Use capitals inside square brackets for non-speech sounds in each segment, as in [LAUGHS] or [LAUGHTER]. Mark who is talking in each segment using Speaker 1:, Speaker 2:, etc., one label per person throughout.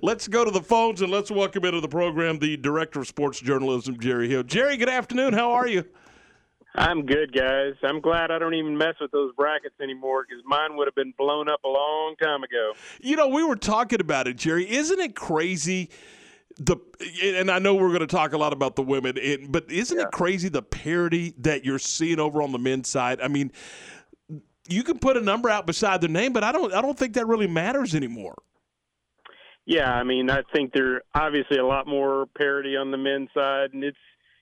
Speaker 1: Let's go to the phones and let's welcome into the program the director of sports journalism, Jerry Hill. Jerry, good afternoon. How are you?
Speaker 2: I'm good, guys. I'm glad I don't even mess with those brackets anymore because mine would have been blown up a long time ago.
Speaker 1: You know, we were talking about it, Jerry. Isn't it crazy? The and I know we're going to talk a lot about the women, but isn't yeah. it crazy the parity that you're seeing over on the men's side? I mean, you can put a number out beside their name, but I don't. I don't think that really matters anymore.
Speaker 2: Yeah, I mean, I think there obviously a lot more parity on the men's side, and it's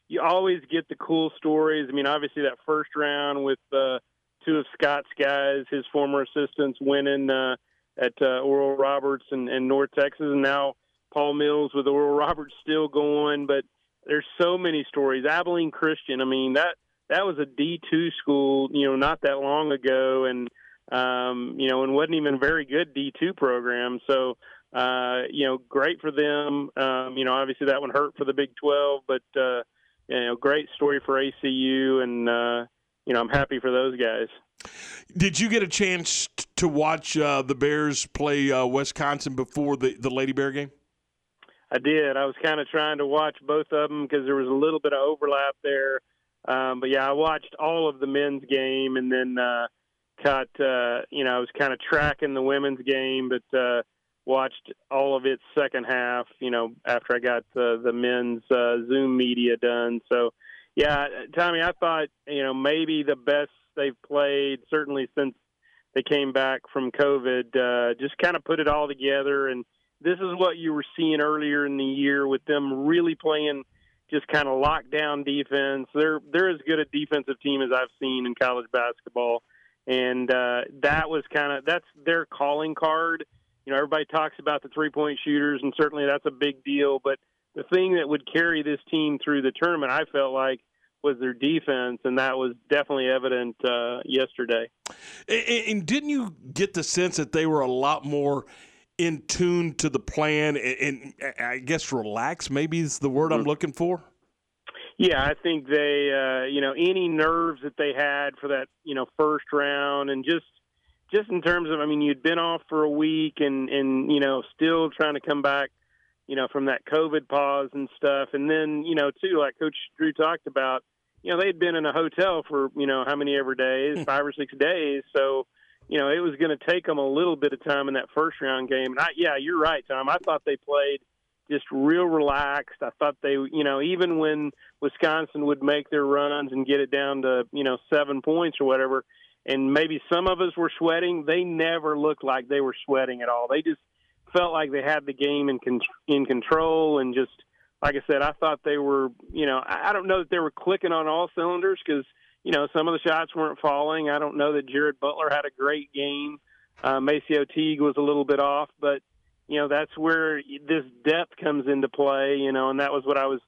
Speaker 2: you always get the cool stories. I mean, obviously that first round with uh, two of Scott's guys, his former assistants, winning uh, at uh, Oral Roberts and, and North Texas, and now Paul Mills with Oral [LAUGHS] Roberts still going. But there's so many stories. Abilene Christian, I mean that that was a D two school, you know, not that long ago, and um, you know, and wasn't even a very good D two program. So uh, you know, great for them. Um, you know, obviously that one hurt for the Big 12, but, uh, you know, great story for ACU, and, uh, you know, I'm happy for those guys.
Speaker 1: Did you get a chance to watch uh, the Bears play uh, Wisconsin before the, the Lady Bear game?
Speaker 2: I did. I was kind of trying to watch both of them because there was a little bit of overlap there. Um, but yeah, I watched all of the men's game and then uh, caught, uh, you know, I was kind of tracking the women's game, but uh, watched all of its second half. You know, after I got the the men's uh, Zoom media done. So, yeah, Tommy, I thought you know maybe the best they've played certainly since they came back from COVID. Uh, just kind of put it all together, and this is what you were seeing earlier in the year with them really playing just kind of lockdown defense. They're they're as good a defensive team as I've seen in college basketball, and uh, that was kind of that's their calling card you know, everybody talks about the three point shooters, and certainly that's a big deal. But the thing that would carry this team through the tournament, I felt like, was their defense, and that was definitely evident uh, yesterday.
Speaker 1: And, didn't you get the sense that they were a lot more in tune to the plan, and, and I guess relaxed? Maybe is the word mm-hmm. I'm looking for.
Speaker 2: Yeah, I think they, uh, you know, any nerves that they had for that, you know, first round, and just just in terms of, I mean, you'd been off for a week and and you know still trying to come back, you know, from that COVID pause and stuff, and then you know too, like Coach Drew talked about, you know, they had been in a hotel for you know how many ever days, hmm. five or six days, so you know it was going to take them a little bit of time in that first round game. And I, yeah, you're right, Tom. I thought they played just real relaxed. I thought they, you know, even when Wisconsin would make their runs and get it down to, you know, seven points or whatever, and maybe some of us were sweating. They never looked like they were sweating at all. They just felt like they had the game in con- in control and just like I said, I thought they were, you know, I don't know that they were clicking on all cylinders because you know some of the shots weren't falling. I don't know that Jared Butler had a great game. Uh, MaCio Teague was a little bit off, but you know that's where this depth comes into play. You know, and that was what I was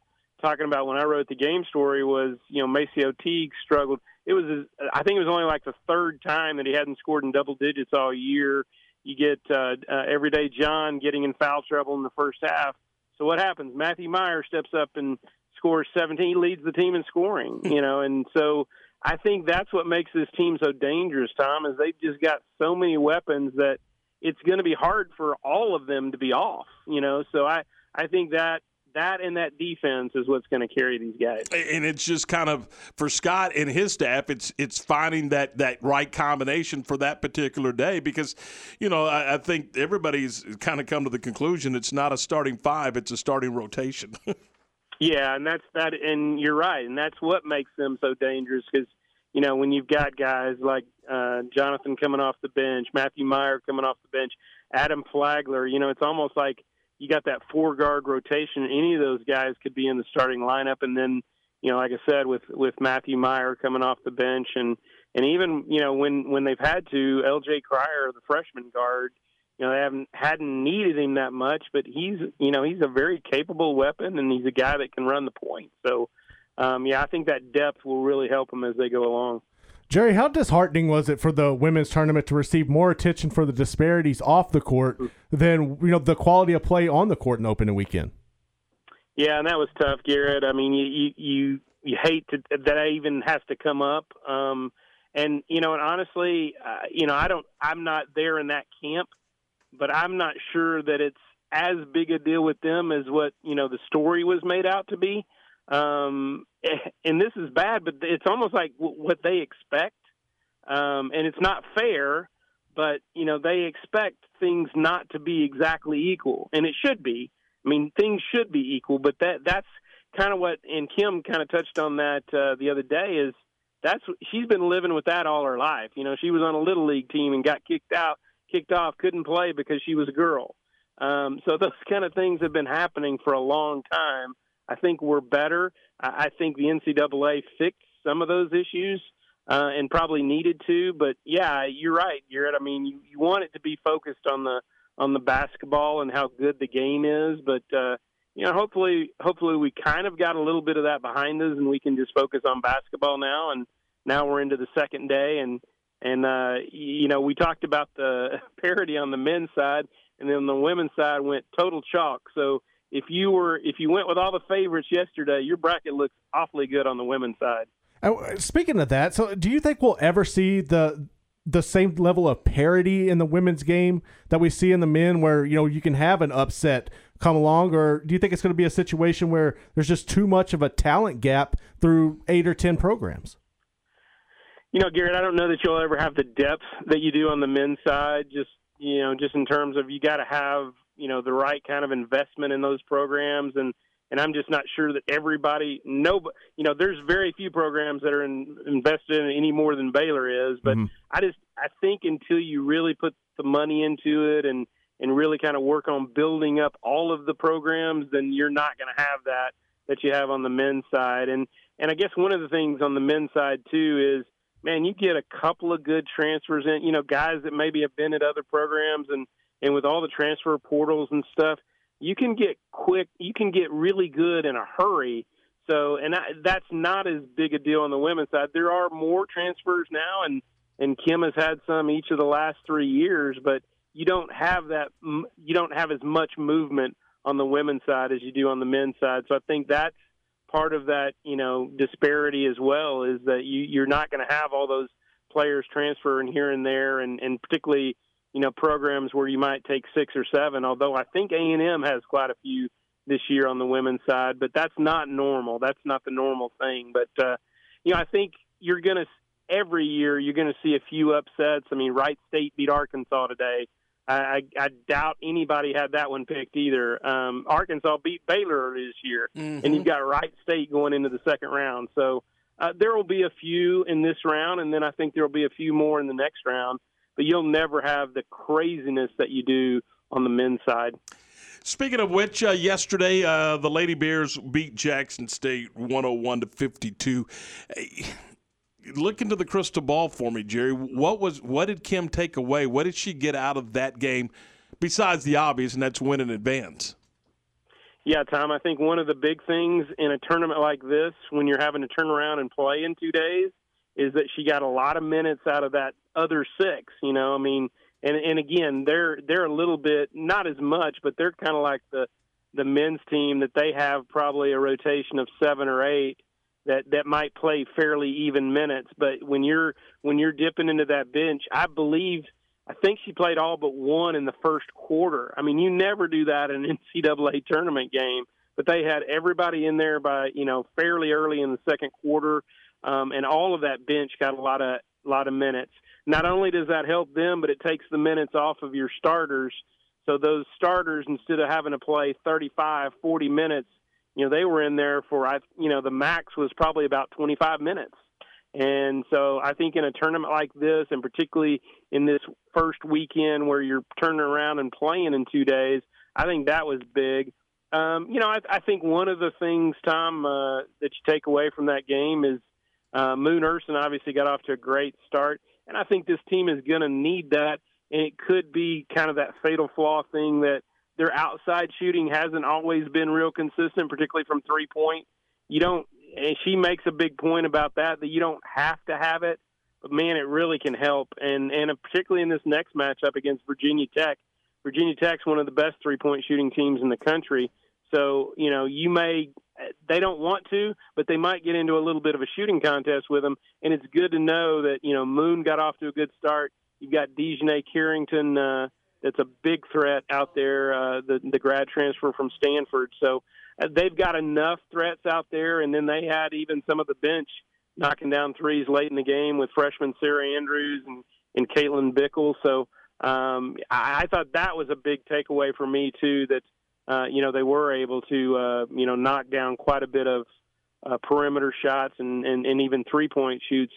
Speaker 2: talking about when I wrote the game story. Was you know MaCio Teague struggled it was I think it was only like the third time that he hadn't scored in double digits all year. You get uh, uh, everyday John getting in foul trouble in the first half. So what happens? Matthew Mayer steps up and scores 17. He leads the team in scoring, [LAUGHS] you know, and so I think that's what makes this team so dangerous. Tom is they've just got so many weapons that it's going to be hard for all of them to be off, you know. So I I think that that and that defense is what's going to carry these guys.
Speaker 1: And it's just kind of for Scott and his staff, it's it's finding that that right combination for that particular day because, you know, I, I think everybody's kind of come to the conclusion it's not a starting five, it's a starting rotation. [LAUGHS]
Speaker 2: yeah, and that's that, and you're right, and that's what makes them so dangerous because. You know, when you've got guys like uh, Jonathan coming off the bench, Matthew Mayer coming off the bench, Adam Flagler, you know, it's almost like – you got that four guard rotation. Any of those guys could be in the starting lineup, and then you know, like I said, with with Matthew Mayer coming off the bench, and and even you know when when they've had to, L.J. Cryer, the freshman guard, you know, they haven't hadn't needed him that much, but he's you know he's a very capable weapon, and he's a guy that can run the point. So, um, yeah, I think that depth will really help them as they go along.
Speaker 3: Jerry, how disheartening was it for the women's tournament to receive more attention for the disparities off the court than you know the quality of play on the court in opening weekend?
Speaker 2: Yeah, and that was tough, Garrett. I mean, you you you hate to, that that even has to come up. Um, and you know, and honestly, uh, you know, I don't, I'm not there in that camp, but I'm not sure that it's as big a deal with them as what you know the story was made out to be. Um, [LAUGHS] and this is bad, but it's almost like what they expect, um, and it's not fair. But you know they expect things not to be exactly equal, and it should be. I mean, things should be equal, but that that's kind of what. And Kim kind of touched on that uh, the other day. Is that's she's been living with that all her life. You know, she was on a little league team and got kicked out, kicked off, couldn't play because she was a girl. Um, so [LAUGHS] those kind of things have been happening for a long time. I think we're better. I think the NCAA fixed some of those issues uh, and probably needed to. But yeah, you're right. You're. I mean, you, you want it to be focused on the on the basketball and how good the game is, but uh, you know, hopefully, hopefully we kind of got a little bit of that behind us, and we can just focus on basketball now. And now we're into the second day, and and uh, you know, we talked about the [LAUGHS] parity on the men's side, and then the women's side went total chalk. So if you were if you went with all the favorites yesterday, your bracket looks awfully good on the women's side.
Speaker 3: Uh, speaking of that, so do you think we'll ever see the the same level of parity in the women's game that we see in the men, where you know you can have an upset come along, or do you think it's going to be a situation where there's just too much of a talent gap through eight or ten programs?
Speaker 2: You know, Garrett, I don't know that you'll ever have the depth that you do on the men's side. Just you know, just in terms of you got to have you know the right kind of investment in those programs. And and I'm just not sure that everybody know you know there's very few programs that are in, invested in any more than Baylor is. But mm-hmm. I just I think until you really put the money into it and and really kind of work on building up all of the programs then you're not going to have that that you have on the men's side. And and I guess one of the things on the men's side too is man you get a couple of good transfers in you know guys that maybe have been at other programs and and with all the transfer portals and stuff, you can get quick, you can get really good in a hurry. So, and I, that's not as big a deal on the women's side. There are more transfers now, and and Kim has had some each of the last three years, but you don't have that. You don't have as much movement on the women's side as you do on the men's side. So I think that's part of that, you know, disparity as well. Is that you you're not going to have all those players transferring here and there, and and particularly you know programs where you might take six or seven. Although I think A and M has quite a few this year on the women's side, but that's not normal. That's not the normal thing. But uh, you know, I think you're going to every year you're going to see a few upsets. I mean, Wright State beat Arkansas today. I, I, I doubt anybody had that one picked either. Um, Arkansas beat Baylor this year, mm-hmm. and you've got Wright State going into the second round. So uh, there will be a few in this round, and then I think there will be a few more in the next round but you'll never have the craziness that you do on the men's side.
Speaker 1: Speaking of which, uh, yesterday uh, the Lady Bears beat Jackson State 101 to 52. Look into the crystal ball for me, Jerry. What was what did Kim take away? What did she get out of that game besides the obvious, and that's win in advance?
Speaker 2: Yeah, Tom, I think one of the big things in a tournament like this, when you're having to turn around and play in two days, is that she got a lot of minutes out of that other six. You know, I mean, and and again, they're they're a little bit not as much, but they're kind of like the the men's team that they have probably a rotation of seven or eight that that might play fairly even minutes. But when you're when you're dipping into that bench, I believe. I think she played all but one in the first quarter. I mean, you never do that in an [LAUGHS] NCAA tournament game, but they had everybody in there by you know fairly early in the second quarter um, and all of that bench got a lot of lot of minutes. Not only does that help them, but it takes the minutes off of your starters. So those starters, instead of having to play 35, 40 minutes, you know, they were in there for I, you know, the max was probably about 25 minutes. And so I think in a tournament like this, and particularly in this first weekend where you're turning around and playing in two days, I think that was big. Um, you know, I, I think one of the things, Tom, uh, that you take away from that game is uh, Moon Ursin obviously got off to a great start, and I think this team is going to need that. And it could be kind of that fatal flaw thing that their outside shooting hasn't always been real consistent, particularly from three point. You don't, and she makes a big point about that that you don't have to have it, but man, it really can help. And and particularly in this next matchup against Virginia Tech, Virginia Tech's one of the best three point shooting teams in the country. So you know you may they don't want to, but they might get into a little bit of a shooting contest with them. And it's good to know that you know Moon got off to a good start. You've got DiJonai Carrington uh, that's a big threat out there. Uh, the the grad transfer from Stanford, so uh, they've got enough threats out there, and then they had even some of the bench knocking down threes late in the game with freshman Sarah Andrews and and Caitlin Bickle. So um, I, I thought that was a big takeaway for me too. That uh, you know they were able to uh, you know knock down quite a bit of uh, perimeter shots and, and, and even three point shoots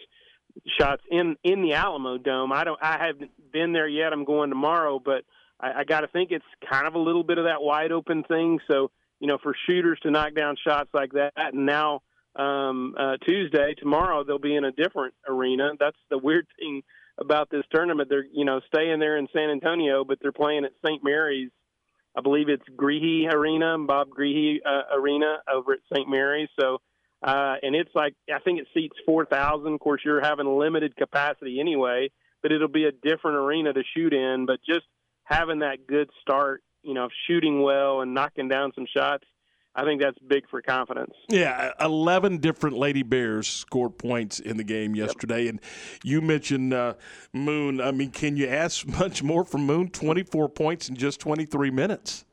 Speaker 2: shots in in the Alamo Dome. I don't I haven't been there yet. I'm going tomorrow, but I, I got to think it's kind of a little bit of that wide open thing. So you know, for shooters to knock down shots like that, and now um, uh, Tuesday tomorrow they'll be in a different arena. That's the weird thing about this tournament. They're you know staying there in San Antonio, but they're playing at St. Mary's. I believe it's Greehey Arena, Bob Greehey uh, Arena over at St. Mary's. So uh, and it's like I think it seats four thousand. Of course, you're having limited capacity anyway, but it'll be a different arena to shoot in. But just having that good start, you know, shooting well and knocking down some shots, I think that's big for confidence.
Speaker 1: Yeah, eleven different Lady Bears scored points in the game yesterday, yep. and you mentioned uh, Moon. I mean, can you ask [LAUGHS] much more from Moon? Twenty four points in just twenty three minutes.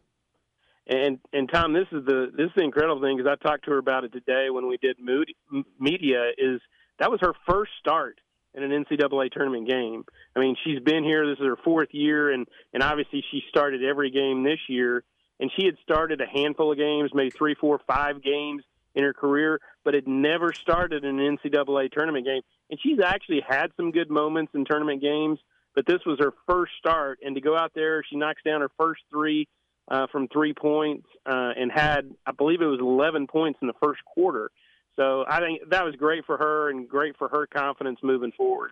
Speaker 2: And and Tom, this is the this is the incredible thing because I talked to her about it today when we did mood, media. Is that was her first start in an NCAA tournament game. I mean, she's been here. This is her fourth year, and and obviously she started every game this year. And she had started a handful of games, maybe three, four, five games in her career, but had never started an NCAA tournament game. And she's actually had some good moments in tournament games, but this was her first start. And to go out there, she knocks down her first three uh, from three points uh, and had, I believe it was 11 points in the first quarter. So I think that was great for her and great for her confidence moving forward.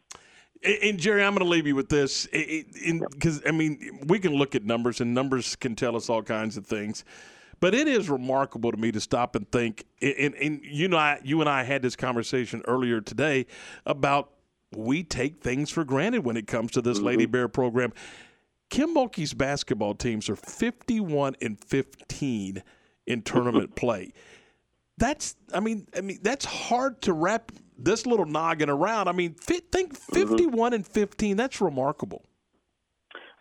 Speaker 1: And Jerry, I'm going to leave you with this, because I mean, we can look at numbers, and numbers can tell us all kinds of things. But it is remarkable to me to stop and think. And, and you know, I, you and I had this conversation earlier today about we take things for granted when it comes to this mm-hmm. Lady Bear program. Kim Mulkey's basketball teams are 51 and 15 in tournament [LAUGHS] play. That's, I mean, I mean, that's hard to wrap this little noggin around. I mean, think mm-hmm. 51 mm-hmm. and 15. That's remarkable.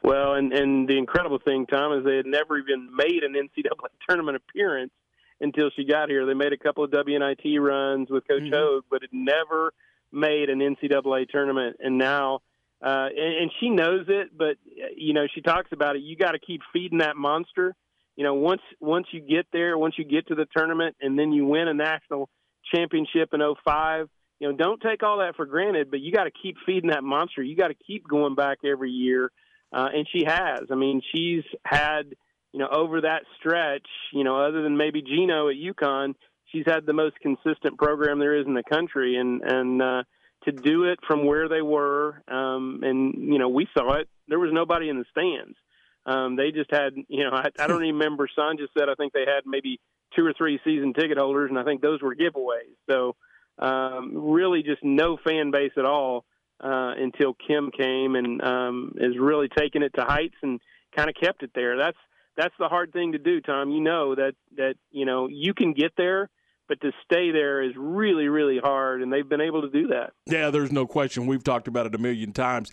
Speaker 2: Well, and and the incredible thing, Tom, is they had never even made an NCAA tournament appearance until she got here. They made a couple of WNIT runs with Coach mm-hmm. Hogg, but had never made an NCAA tournament. And now uh, and, and she knows it, but you know she talks about it. You got to keep feeding that monster. You know, once once you get there, once you get to the tournament, and then you win a national championship in 05, you know, don't take all that for granted. But you got to keep feeding that monster. You got to keep going back every year, uh, and she has. I mean, she's had you know over that stretch. You know, other than maybe Gino at UConn, she's had the most consistent program there is in the country, and and uh, to do it from where they were. Um, and you know, we saw it. There was nobody in the stands. Um, they just had, you know, I, I don't even remember. Son just said I think they had maybe two or three season ticket holders, and I think those were giveaways. So um, really, just no fan base at all uh, until Kim came and um, is really taking it to heights and kind of kept it there. That's that's the hard thing to do, Tom. You know that that you know you can get there but to stay there is really, really hard, and they've been able to do that.
Speaker 1: Yeah, there's no question. We've talked about it a million times.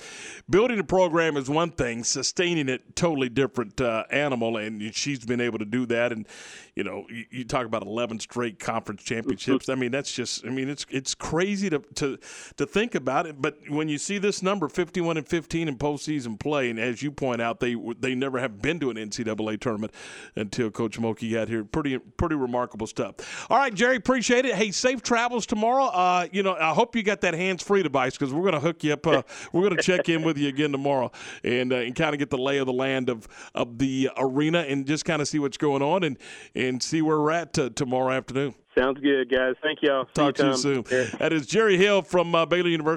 Speaker 1: Building a program is one thing; sustaining it, totally different uh, animal. And she's been able to do that. And you know, you, you talk about 11 straight conference championships. I mean, that's just, I mean, it's it's crazy to to to think about it. But when you see this number, 51 and 15 in postseason play, and as you point out, they they never have been to an NCAA tournament until Coach Mulkey got here. Pretty pretty remarkable stuff. All right. Jerry, appreciate it. Hey, safe travels tomorrow. Uh, you know, I hope you got that hands-free device because we're going to hook you up. Uh, we're going to check in with you again tomorrow and uh, and kind of get the lay of the land of of the arena and just kind of see what's going on and and see where we're at t- tomorrow afternoon.
Speaker 2: Sounds good, guys. Thank y'all.
Speaker 1: Talk to you soon. Yeah. That is Jerry Hill from uh, Baylor University.